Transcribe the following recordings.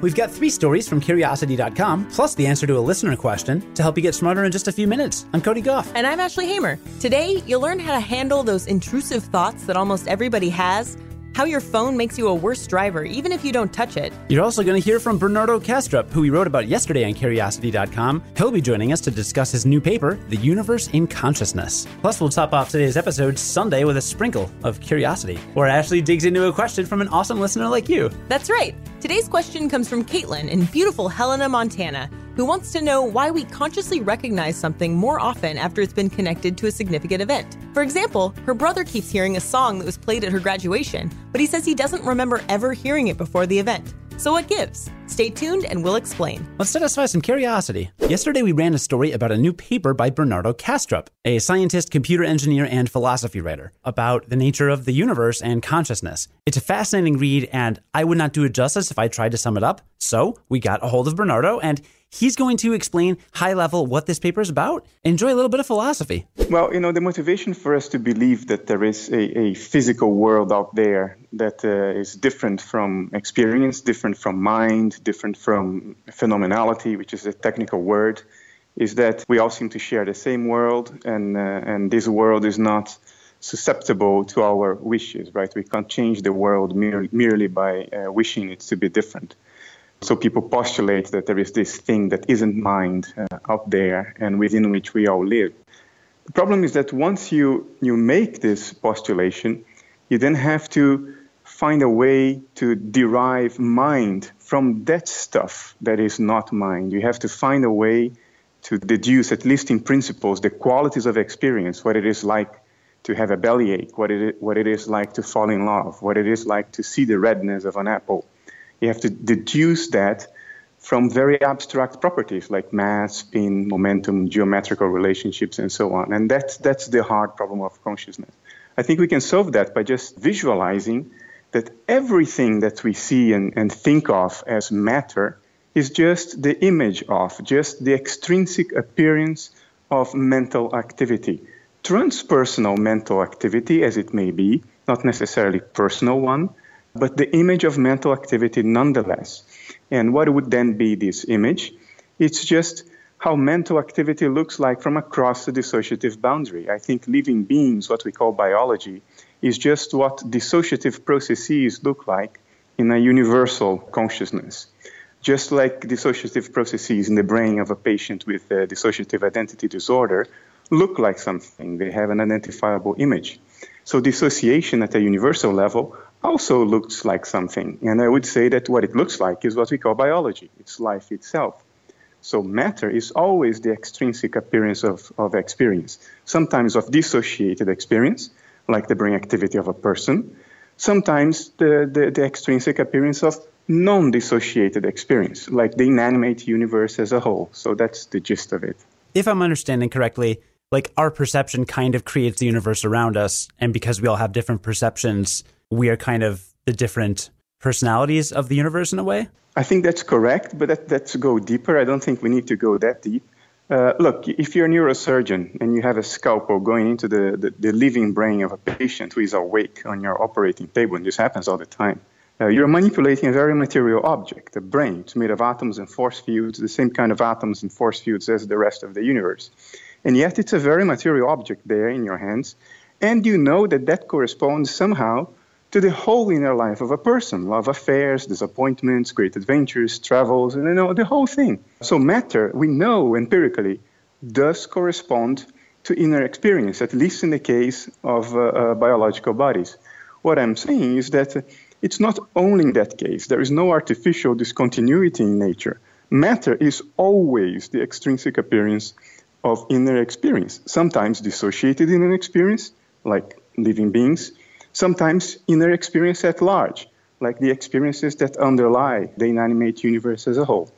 We've got three stories from Curiosity.com, plus the answer to a listener question to help you get smarter in just a few minutes. I'm Cody Gough. And I'm Ashley Hamer. Today, you'll learn how to handle those intrusive thoughts that almost everybody has how your phone makes you a worse driver even if you don't touch it. You're also going to hear from Bernardo Kastrup, who we wrote about yesterday on Curiosity.com. He'll be joining us to discuss his new paper, The Universe in Consciousness. Plus, we'll top off today's episode Sunday with a sprinkle of curiosity, where Ashley digs into a question from an awesome listener like you. That's right. Today's question comes from Caitlin in beautiful Helena, Montana who wants to know why we consciously recognize something more often after it's been connected to a significant event. For example, her brother keeps hearing a song that was played at her graduation, but he says he doesn't remember ever hearing it before the event. So what gives? Stay tuned and we'll explain. Let's satisfy some curiosity. Yesterday we ran a story about a new paper by Bernardo Kastrup, a scientist, computer engineer, and philosophy writer, about the nature of the universe and consciousness. It's a fascinating read, and I would not do it justice if I tried to sum it up. So we got a hold of Bernardo and He's going to explain high level what this paper is about. Enjoy a little bit of philosophy. Well, you know, the motivation for us to believe that there is a, a physical world out there that uh, is different from experience, different from mind, different from phenomenality, which is a technical word, is that we all seem to share the same world, and uh, and this world is not susceptible to our wishes, right? We can't change the world mere, merely by uh, wishing it to be different. So people postulate that there is this thing that isn't mind uh, out there and within which we all live. The problem is that once you, you make this postulation, you then have to find a way to derive mind from that stuff that is not mind. You have to find a way to deduce, at least in principles, the qualities of experience, what it is like to have a bellyache, what it, what it is like to fall in love, what it is like to see the redness of an apple you have to deduce that from very abstract properties like mass, spin, momentum, geometrical relationships, and so on. And that's, that's the hard problem of consciousness. I think we can solve that by just visualizing that everything that we see and, and think of as matter is just the image of, just the extrinsic appearance of mental activity. Transpersonal mental activity, as it may be, not necessarily personal one, but the image of mental activity nonetheless. And what would then be this image? It's just how mental activity looks like from across the dissociative boundary. I think living beings, what we call biology, is just what dissociative processes look like in a universal consciousness. Just like dissociative processes in the brain of a patient with a dissociative identity disorder look like something, they have an identifiable image. So, dissociation at a universal level also looks like something. And I would say that what it looks like is what we call biology, it's life itself. So matter is always the extrinsic appearance of, of experience, sometimes of dissociated experience, like the brain activity of a person, sometimes the, the, the extrinsic appearance of non dissociated experience, like the inanimate universe as a whole. So that's the gist of it. If I'm understanding correctly, like our perception kind of creates the universe around us. And because we all have different perceptions, we are kind of the different personalities of the universe in a way? I think that's correct, but that, that's go deeper. I don't think we need to go that deep. Uh, look, if you're a neurosurgeon and you have a scalpel going into the, the, the, living brain of a patient who is awake on your operating table, and this happens all the time, uh, you're manipulating a very material object, the brain. It's made of atoms and force fields, the same kind of atoms and force fields as the rest of the universe. And yet it's a very material object there in your hands, and you know that that corresponds somehow to the whole inner life of a person love affairs, disappointments, great adventures, travels, and you know, the whole thing. So, matter, we know empirically, does correspond to inner experience, at least in the case of uh, uh, biological bodies. What I'm saying is that it's not only in that case, there is no artificial discontinuity in nature. Matter is always the extrinsic appearance of inner experience, sometimes dissociated in an experience, like living beings, sometimes inner experience at large, like the experiences that underlie the inanimate universe as a whole.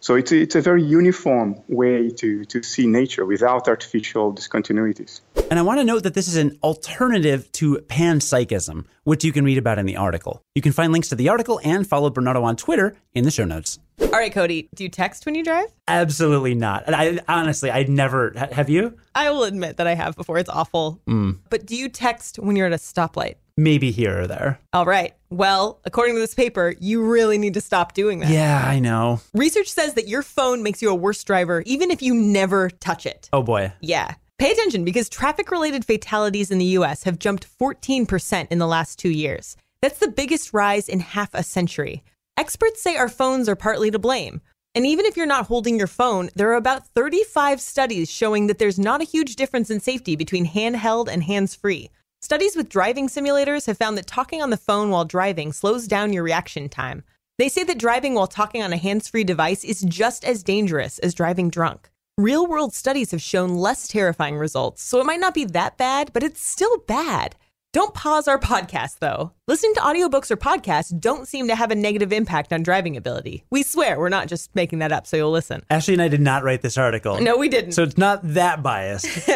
So it's a, it's a very uniform way to, to see nature without artificial discontinuities. And I want to note that this is an alternative to panpsychism, which you can read about in the article. You can find links to the article and follow Bernardo on Twitter in the show notes. All right, Cody, do you text when you drive? Absolutely not. And I honestly, I never have you? I will admit that I have before. It's awful. Mm. But do you text when you're at a stoplight? maybe here or there. All right. Well, according to this paper, you really need to stop doing that. Yeah, I know. Research says that your phone makes you a worse driver even if you never touch it. Oh boy. Yeah. Pay attention because traffic related fatalities in the US have jumped 14% in the last two years. That's the biggest rise in half a century. Experts say our phones are partly to blame. And even if you're not holding your phone, there are about 35 studies showing that there's not a huge difference in safety between handheld and hands free. Studies with driving simulators have found that talking on the phone while driving slows down your reaction time. They say that driving while talking on a hands free device is just as dangerous as driving drunk. Real world studies have shown less terrifying results, so it might not be that bad, but it's still bad. Don't pause our podcast, though. Listening to audiobooks or podcasts don't seem to have a negative impact on driving ability. We swear we're not just making that up so you'll listen. Ashley and I did not write this article. No, we didn't. So it's not that biased.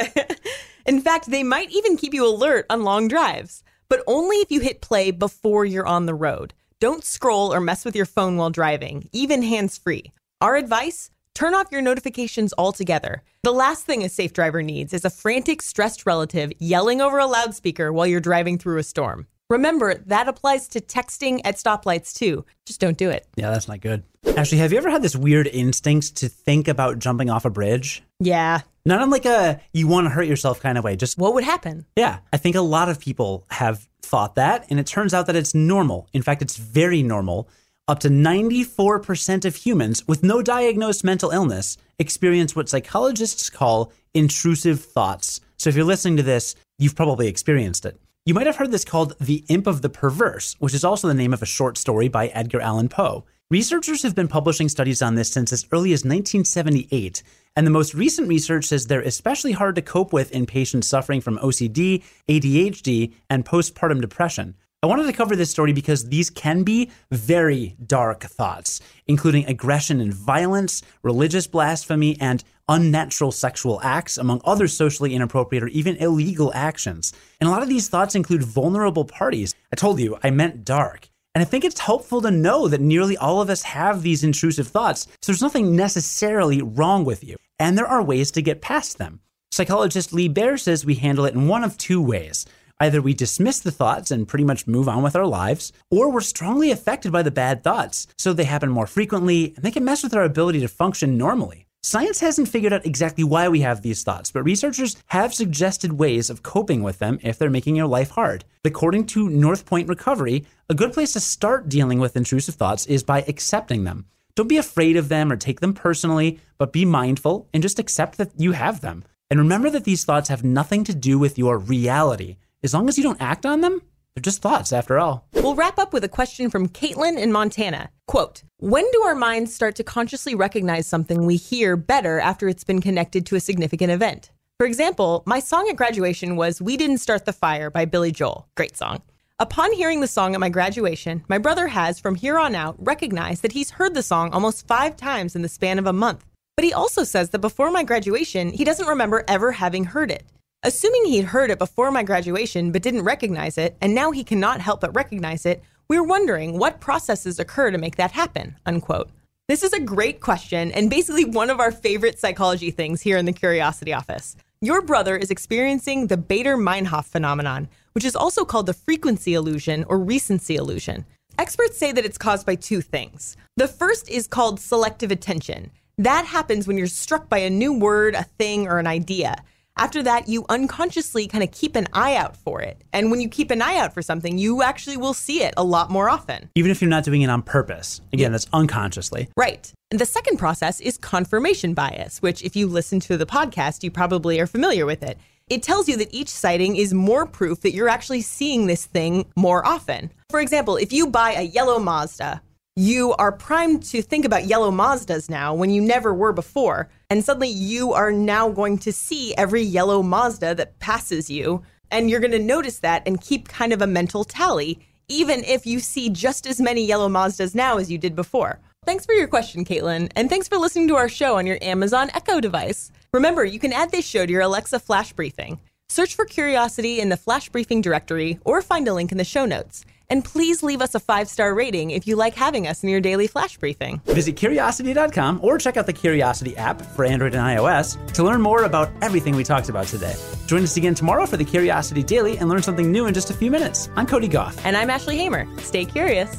In fact, they might even keep you alert on long drives, but only if you hit play before you're on the road. Don't scroll or mess with your phone while driving, even hands free. Our advice turn off your notifications altogether. The last thing a safe driver needs is a frantic, stressed relative yelling over a loudspeaker while you're driving through a storm. Remember, that applies to texting at stoplights too. Just don't do it. Yeah, that's not good. Ashley, have you ever had this weird instinct to think about jumping off a bridge? Yeah. Not in like a you want to hurt yourself kind of way, just What would happen? Yeah, I think a lot of people have thought that, and it turns out that it's normal. In fact, it's very normal. Up to 94% of humans with no diagnosed mental illness experience what psychologists call intrusive thoughts. So if you're listening to this, you've probably experienced it. You might have heard this called The Imp of the Perverse, which is also the name of a short story by Edgar Allan Poe. Researchers have been publishing studies on this since as early as 1978, and the most recent research says they're especially hard to cope with in patients suffering from OCD, ADHD, and postpartum depression. I wanted to cover this story because these can be very dark thoughts, including aggression and violence, religious blasphemy, and unnatural sexual acts, among other socially inappropriate or even illegal actions. And a lot of these thoughts include vulnerable parties. I told you, I meant dark. And I think it's helpful to know that nearly all of us have these intrusive thoughts, so there's nothing necessarily wrong with you. And there are ways to get past them. Psychologist Lee Baer says we handle it in one of two ways. Either we dismiss the thoughts and pretty much move on with our lives, or we're strongly affected by the bad thoughts, so they happen more frequently and they can mess with our ability to function normally. Science hasn't figured out exactly why we have these thoughts, but researchers have suggested ways of coping with them if they're making your life hard. According to North Point Recovery, a good place to start dealing with intrusive thoughts is by accepting them. Don't be afraid of them or take them personally, but be mindful and just accept that you have them. And remember that these thoughts have nothing to do with your reality. As long as you don't act on them, they're just thoughts after all. We'll wrap up with a question from Caitlin in Montana. Quote, when do our minds start to consciously recognize something we hear better after it's been connected to a significant event? For example, my song at graduation was We Didn't Start the Fire by Billy Joel. Great song. Upon hearing the song at my graduation, my brother has, from here on out, recognized that he's heard the song almost five times in the span of a month. But he also says that before my graduation, he doesn't remember ever having heard it. Assuming he'd heard it before my graduation but didn't recognize it, and now he cannot help but recognize it, we're wondering what processes occur to make that happen, unquote. This is a great question and basically one of our favorite psychology things here in the Curiosity Office. Your brother is experiencing the Baader Meinhof phenomenon, which is also called the frequency illusion or recency illusion. Experts say that it's caused by two things. The first is called selective attention. That happens when you're struck by a new word, a thing, or an idea. After that, you unconsciously kind of keep an eye out for it. And when you keep an eye out for something, you actually will see it a lot more often. Even if you're not doing it on purpose. Again, that's unconsciously. Right. And the second process is confirmation bias, which, if you listen to the podcast, you probably are familiar with it. It tells you that each sighting is more proof that you're actually seeing this thing more often. For example, if you buy a yellow Mazda, you are primed to think about yellow Mazdas now when you never were before. And suddenly you are now going to see every yellow Mazda that passes you. And you're going to notice that and keep kind of a mental tally, even if you see just as many yellow Mazdas now as you did before. Thanks for your question, Caitlin, and thanks for listening to our show on your Amazon Echo device. Remember, you can add this show to your Alexa Flash Briefing. Search for Curiosity in the Flash Briefing directory or find a link in the show notes. And please leave us a five star rating if you like having us in your daily flash briefing. Visit curiosity.com or check out the Curiosity app for Android and iOS to learn more about everything we talked about today. Join us again tomorrow for the Curiosity Daily and learn something new in just a few minutes. I'm Cody Gough. And I'm Ashley Hamer. Stay curious.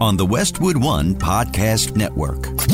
On the Westwood One Podcast Network.